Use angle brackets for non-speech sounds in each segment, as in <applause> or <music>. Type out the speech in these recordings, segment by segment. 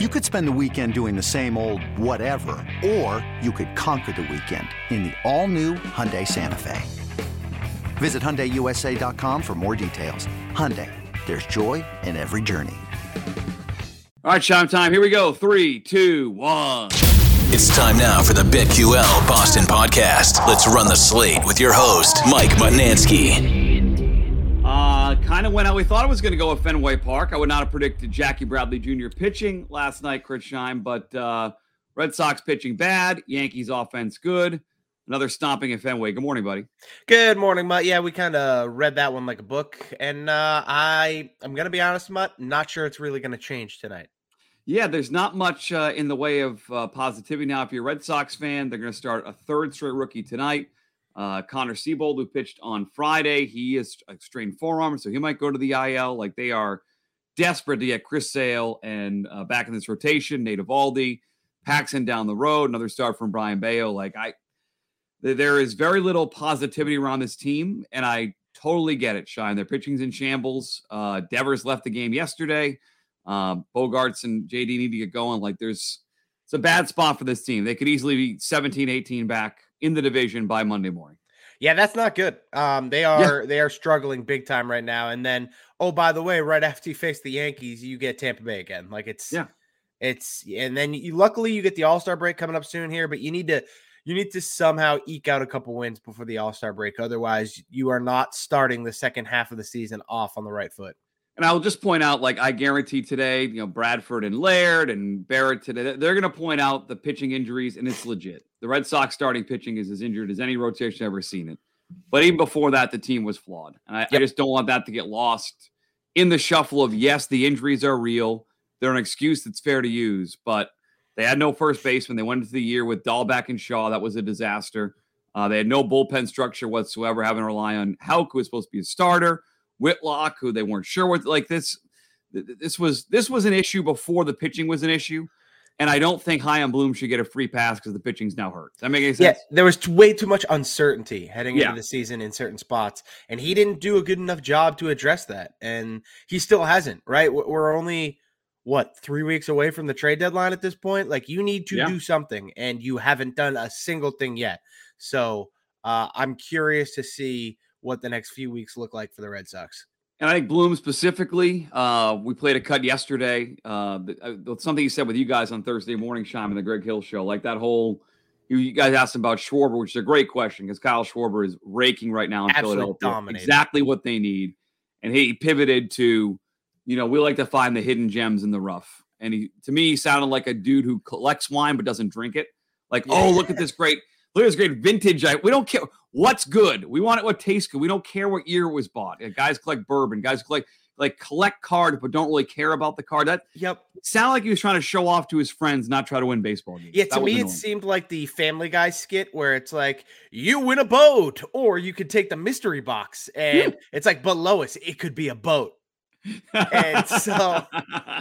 You could spend the weekend doing the same old whatever, or you could conquer the weekend in the all-new Hyundai Santa Fe. Visit HyundaiUSA.com for more details. Hyundai, there's joy in every journey. All right, Shime time. Here we go. Three, two, one. It's time now for the BetQL Boston podcast. Let's run the slate with your host, Mike Mutnansky. Kind of went out. We thought it was going to go at Fenway Park. I would not have predicted Jackie Bradley Jr. pitching last night, Chris Shime, but uh, Red Sox pitching bad, Yankees offense good. Another stomping at Fenway. Good morning, buddy. Good morning, Mutt. Yeah, we kind of read that one like a book, and uh, I I'm gonna be honest, Mutt. Not sure it's really gonna change tonight. Yeah, there's not much uh, in the way of uh, positivity now. If you're a Red Sox fan, they're going to start a third straight rookie tonight. Uh, Connor Seabold, who pitched on Friday, he is a strained forearm, so he might go to the IL. Like they are desperate to get Chris Sale and uh, back in this rotation. Nate Eovaldi, Paxton down the road, another start from Brayan Bello. Like I, there is very little positivity around this team, and I totally get it. Shime, their pitching's in shambles. Uh, Devers left the game yesterday. Um, Bogaerts and JD need to get going. Like there's, it's a bad spot for this team. They could easily be 17, 18 back in the division by Monday morning. Yeah, that's not good. Um, they are yeah. they are struggling big time right now. And then, oh, by the way, right after you face the Yankees, you get Tampa Bay again. Like it's yeah, it's and then you luckily you get the All Star break coming up soon here, but you need to you need to somehow eke out a couple wins before the All Star break. Otherwise, you are not starting the second half of the season off on the right foot. And I'll just point out, like I guarantee today, you know, Bradford and Laird and Barrett today, they're going to point out the pitching injuries, and it's legit. The Red Sox starting pitching is as injured as any rotation I've ever seen it. But even before that, the team was flawed. And I, yep. I just don't want that to get lost in the shuffle of yes, the injuries are real. They're an excuse that's fair to use, but they had no first baseman. They went into the year with Dalbec and Shaw. That was a disaster. Uh, they had no bullpen structure whatsoever, having to rely on Houck, who was supposed to be a starter. Whitlock, who they weren't sure what like this. This was this was an issue before the pitching was an issue, and I don't think Chaim Bloom should get a free pass because the pitching's now hurt. Does that make any sense? Yeah, there was way too much uncertainty heading yeah. into the season in certain spots, and he didn't do a good enough job to address that, and he still hasn't. Right? We're only what three weeks away from the trade deadline at this point. Like you need to yeah. do something, and you haven't done a single thing yet. So uh, I'm curious to see what the next few weeks look like for the Red Sox. And I think Bloom specifically, uh, we played a cut yesterday. Uh, uh something he said with you guys on Thursday morning, Shime, in the Greg Hill show, like that whole. You, you guys asked him about Schwarber, which is a great question because Kyle Schwarber is raking right now in Absolutely Philadelphia. Dominated. Exactly what they need, and he pivoted to, you know, we like to find the hidden gems in the rough. And he, to me, he sounded like a dude who collects wine but doesn't drink it. Like, yeah. oh, look at this great Look at this great vintage. We don't care what's good. We want it what tastes good. We don't care what year it was bought. Guys collect bourbon. Guys collect like collect cards, but don't really care about the card. That yep. Sound like he was trying to show off to his friends, not try to win baseball games. Yeah, to me it seemed like the Family Guy skit where it's like you win a boat, or you could take the mystery box, and hmm. it's like, but Lois, it could be a boat. <laughs> and so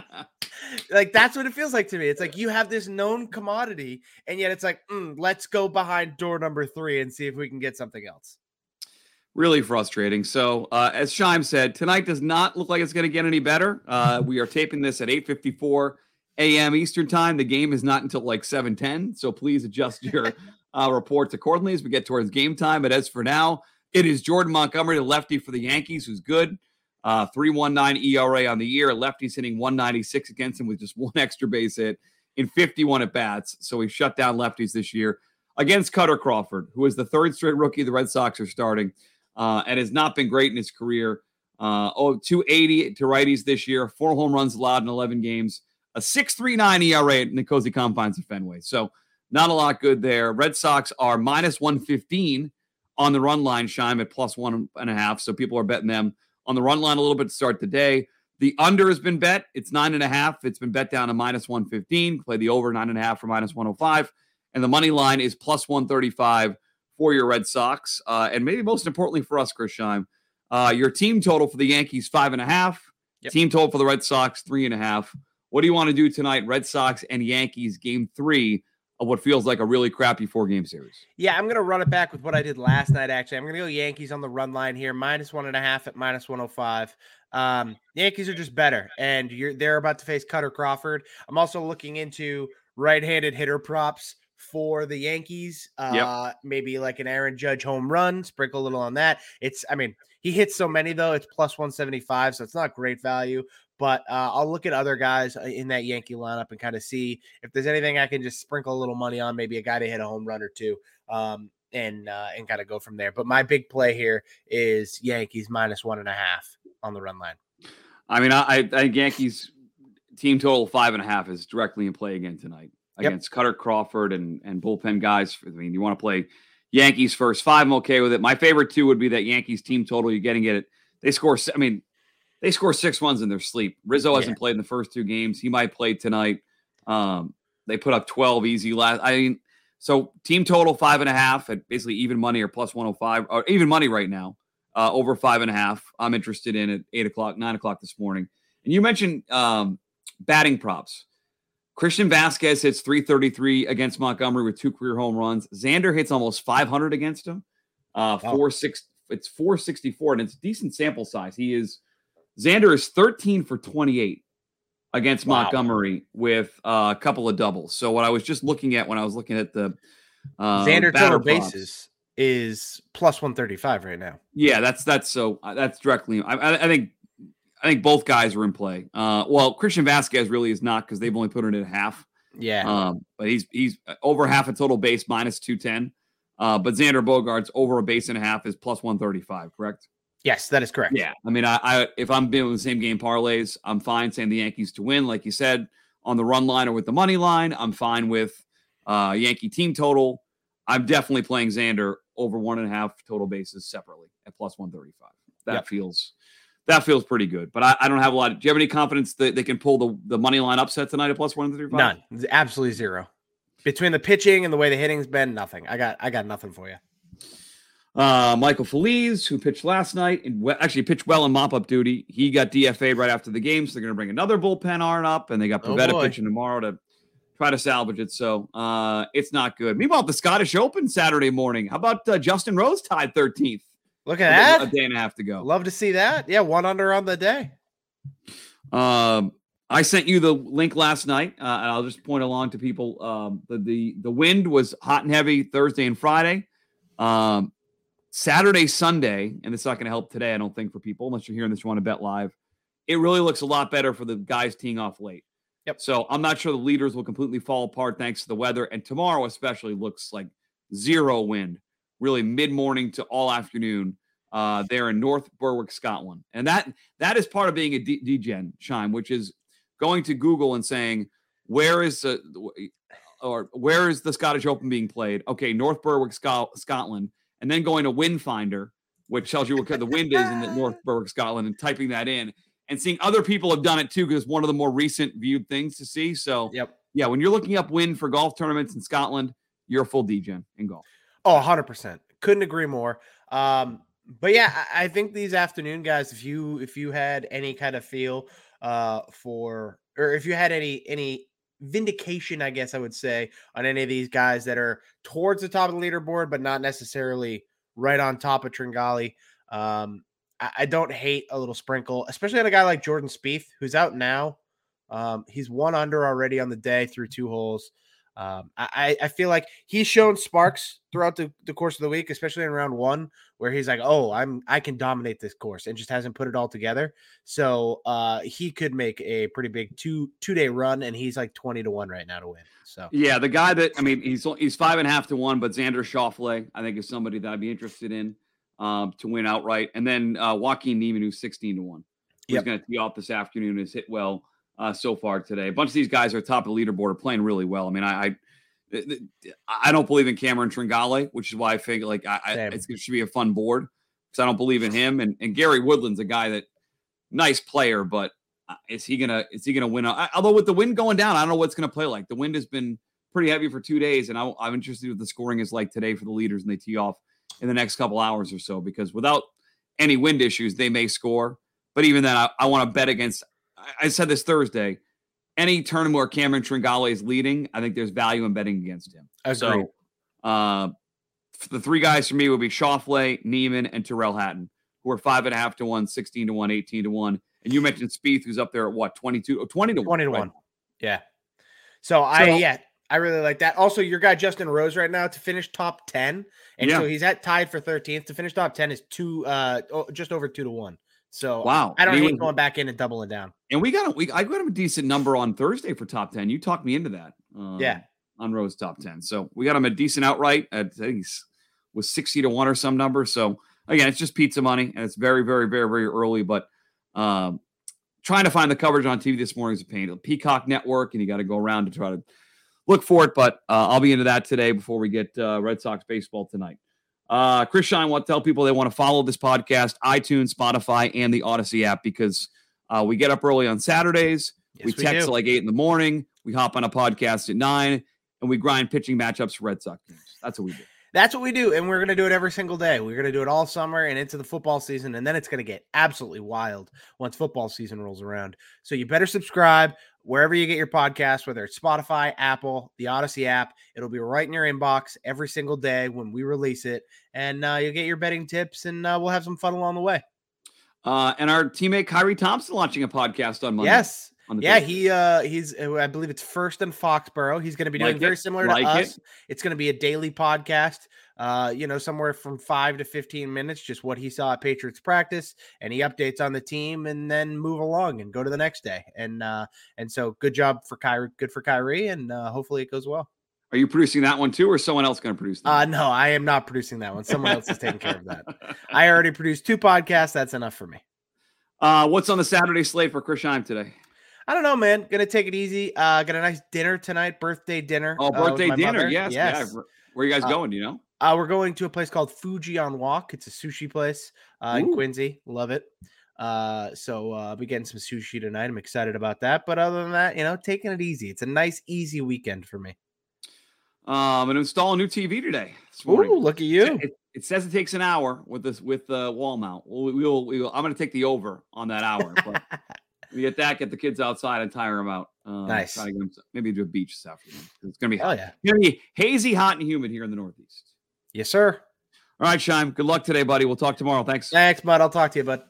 <laughs> like that's what it feels like to me. It's like you have this known commodity, and yet it's like, mm, let's go behind door number three and see if we can get something else. Really frustrating. So, uh, as Shime said, tonight does not look like it's going to get any better. Uh, we are taping this at 8:54 a.m. Eastern time. The game is not until like 7:10, so please adjust <laughs> your uh, reports accordingly as we get towards game time. But as for now, it is Jordan Montgomery, the lefty for the Yankees, who's good. Uh, 319 ERA on the year. Lefties hitting 196 against him with just <laughs> one extra base hit in 51 at bats. So he shut down lefties this year against Kutter Crawford, who is the third straight rookie the Red Sox are starting uh, and has not been great in his career. Uh, oh, 280 to righties this year, four home runs allowed in 11 games, a 6.39 ERA in the cozy confines of Fenway. So not a lot good there. Red Sox are minus 115 on the run line, Shime at plus one and a half. So people are betting them on the run line a little bit to start the day. The under has been bet. It's nine and a half. It's been bet down to minus 115. Play the over nine and a half for minus 105. And the money line is plus 135 for your Red Sox. Uh, and maybe most importantly for us, Chris Shime, uh, your team total for the Yankees, five and a half. Yep. Team total for the Red Sox, three and a half. What do you want to do tonight? Red Sox and Yankees, game three of what feels like a really crappy four game series. Yeah, I'm going to run it back with what I did last night, actually. I'm going to go Yankees on the run line here, minus one and a half at minus 105. Um, Yankees are just better, and you're they're about to face Kutter Crawford. I'm also looking into right-handed hitter props for the Yankees. Uh, yep. maybe like an Aaron Judge home run, sprinkle a little on that. It's, I mean, he hits so many though. It's plus 175, so it's not great value. But uh, I'll look at other guys uh, in that Yankee lineup and kind of see if there's anything I can just sprinkle a little money on. Maybe a guy to hit a home run or two, um, and uh, and kind of go from there. But my big play here is Yankees minus one and a half on the run line. I mean, I, I think Yankees team total five and a half is directly in play again tonight against yep. Kutter Crawford and and bullpen guys. I mean, you want to play Yankees first five. I'm okay with it. My favorite two would be that Yankees team total. You're getting it. They score. I mean, they score six ones in their sleep. Rizzo hasn't played in the first two games. He might play tonight. Um, they put up 12 easy last. I mean, so team total five and a half at basically even money or plus 105 or even money right now. Uh, over five and a half. I'm interested in at eight o'clock, nine o'clock this morning. And you mentioned um, batting props. Christian Vasquez hits 333 against Montgomery with two career home runs. Xander hits almost 500 against him. Uh, wow. four six, it's 464, and it's decent sample size. He is Xander is 13 for 28 against wow. Montgomery with uh, a couple of doubles. So what I was just looking at when I was looking at the uh, Xander total bases is plus 135 right now. Yeah, that's that's so uh, that's directly. I, I think I think both guys are in play. Uh, well, Christian Vasquez really is not because they've only put it in half. Yeah. Um, but he's he's over half a total base minus two ten. Uh, but Xander Bogaerts over a base and a half is plus one thirty five. Correct. Yes, that is correct. Yeah. I mean, I, I if I'm doing the same game parlays, I'm fine saying the Yankees to win, like you said, on the run line or with the money line. I'm fine with uh, Yankee team total. I'm definitely playing Xander over one and a half total bases separately at plus one thirty five. That yep. feels that feels pretty good. But I, I, don't have a lot. Of, do you have any confidence that they can pull the, the money line upset tonight at plus one thirty five? None. Absolutely zero. Between the pitching and the way the hitting's been, nothing. I got I got nothing for you. Uh, Michael Feliz, who pitched last night and actually pitched well in mop up duty, he got DFA'd right after the game. So they're going to bring another bullpen arm up, and they got oh, Pivetta oh pitching tomorrow to try to salvage it. So uh, it's not good. Meanwhile, the Scottish Open Saturday morning. How about uh, Justin Rose tied 13th? Look at that. A day and a half to go. Love to see that. Yeah, one under on the day. Um, I sent you the link last night, uh, and I'll just point along to people. Um, the, the the wind was hot and heavy Thursday and Friday. Um, Saturday, Sunday, and it's not going to help today, I don't think, for people unless you're hearing this you want to bet live. It really looks a lot better for the guys teeing off late. Yep. So I'm not sure the leaders will completely fall apart thanks to the weather. And tomorrow, especially, looks like zero wind really mid morning to all afternoon uh, there in North Berwick, Scotland. And that that is part of being a D- DGen, Shime, which is going to Google and saying, where is the, or where is the Scottish Open being played? Okay, North Berwick, Scotland. And then going to Wind Finder, which tells you what the wind is in the North <laughs> Berwick, Scotland, and typing that in and seeing other people have done it too, because it's one of the more recent viewed things to see. So, yep. yeah, when you're looking up wind for golf tournaments in Scotland, you're a full DGen in golf. Oh, 100%. Couldn't agree more. Um, but yeah, I think these afternoon guys, if you if you had any kind of feel uh for or if you had any any vindication, I guess I would say, on any of these guys that are towards the top of the leaderboard, but not necessarily right on top of Tringale. Um, I, don't hate a little sprinkle, especially on a guy like Jordan Spieth, who's out now. Um, he's one under already on the day through two holes. Um, I, I feel like he's shown sparks throughout the, the course of the week, especially in round one, where he's like, "Oh, I'm I can dominate this course," and just hasn't put it all together. So uh, he could make a pretty big two two day run, and he's like twenty to one right now to win. So yeah, the guy that I mean, he's he's five and a half to one, but Xander Schauffele, I think, is somebody that I'd be interested in um, to win outright, and then uh, Joaquin Niemann, who's sixteen to one, he's yep. going to tee off this afternoon, has hit well uh, so far today. A bunch of these guys are top of the leaderboard, are playing really well. I mean, I, I, I don't believe in Cameron Tringale, which is why I think like I, I it should be a fun board because I don't believe in him. And and Gary Woodland's a guy that nice player, but uh, is he gonna is he gonna win? I, although with the wind going down, I don't know what's gonna play like. The wind has been pretty heavy for two days, and I, I'm interested what the scoring is like today for the leaders, and they tee off in the next couple hours or so because without any wind issues, they may score. But even then, I, I want to bet against I said this Thursday. Any tournament where Cameron Tringale is leading, I think there's value in betting against him. Agreed. So, uh, the three guys for me would be Schauffele, Niemann, and Tyrrell Hatton. who are five and a half to one, 16 to one, 18 to one. And you mentioned Spieth, who's up there at what, 22, 20 to 1. 20 to right? 1. Yeah. So, so I, yeah, I really like that. Also, your guy Justin Rose right now to finish top 10. And yeah. so he's at tied for 13th. To finish top 10 is two, uh, just over two to one. So wow, I don't hate going back in and doubling down. And we got a, we I got him a decent number on Thursday for top 10. You talked me into that. Um, yeah. On Rose top 10. So we got him a decent outright at, I think he's was 60 to one or some number. So again, it's just pizza money and it's very, very, very, very early, but um, trying to find the coverage on TV this morning is a pain. Peacock Network, and you got to go around to try to look for it. But uh, I'll be into that today before we get uh, Red Sox baseball tonight. Uh, Chris Scheim want to tell people they want to follow this podcast, iTunes, Spotify, and the Odyssey app because uh, we get up early on Saturdays. Yes, we text we like eight in the morning. We hop on a podcast at nine, and we grind pitching matchups for Red Sox games. That's what we do. That's what we do, and we're going to do it every single day. We're going to do it all summer and into the football season, and then it's going to get absolutely wild once football season rolls around. So you better subscribe wherever you get your podcast, whether it's Spotify, Apple, the Odyssey app. It'll be right in your inbox every single day when we release it, and uh, you'll get your betting tips, and uh, we'll have some fun along the way. Uh, and our teammate Kyrie Thompson launching a podcast on Monday. Yes. Yeah, he uh he's uh, I believe it's first in Foxborough. He's going to be doing like very similar like to us. It. It's going to be a daily podcast uh, you know, somewhere from five to 15 minutes, just what he saw at Patriots practice, any updates on the team, and then move along and go to the next day. And uh, and so good job for Kyrie, good for Kyrie, and uh, hopefully it goes well. Are you producing that one too, or someone else going to produce that? Uh, no, I am not producing that one. Someone else is taking care of that. I <laughs> already produced two podcasts. That's enough for me. Uh, what's on the Saturday slate for Chris Scheim today? I don't know, man. Gonna take it easy. Uh, got a nice dinner tonight, birthday dinner. Oh, uh, birthday uh, dinner. Mother. Yes, yes. Yeah. Where are you guys uh, going? Do you know? Uh, we're going to a place called Fuji on Walk. It's a sushi place uh, in Quincy. Love it. Uh, so uh, I'll be getting some sushi tonight. I'm excited about that. But other than that, you know, taking it easy. It's a nice, easy weekend for me. Um, I'm gonna install a new TV today. Ooh, look at you. It, it, says it takes an hour with this with the wall mount. We'll, we'll, we'll, I'm gonna take the over on that hour. But <laughs> we get that, get the kids outside and tire them out. Uh, nice. Try to get them, maybe to a beach this afternoon. It's gonna be hot. Yeah. It's gonna be hazy, hot, and humid here in the Northeast. Yes, sir. All right, Scheim. Good luck today, buddy. We'll talk tomorrow. Thanks. Thanks, bud. I'll talk to you, bud.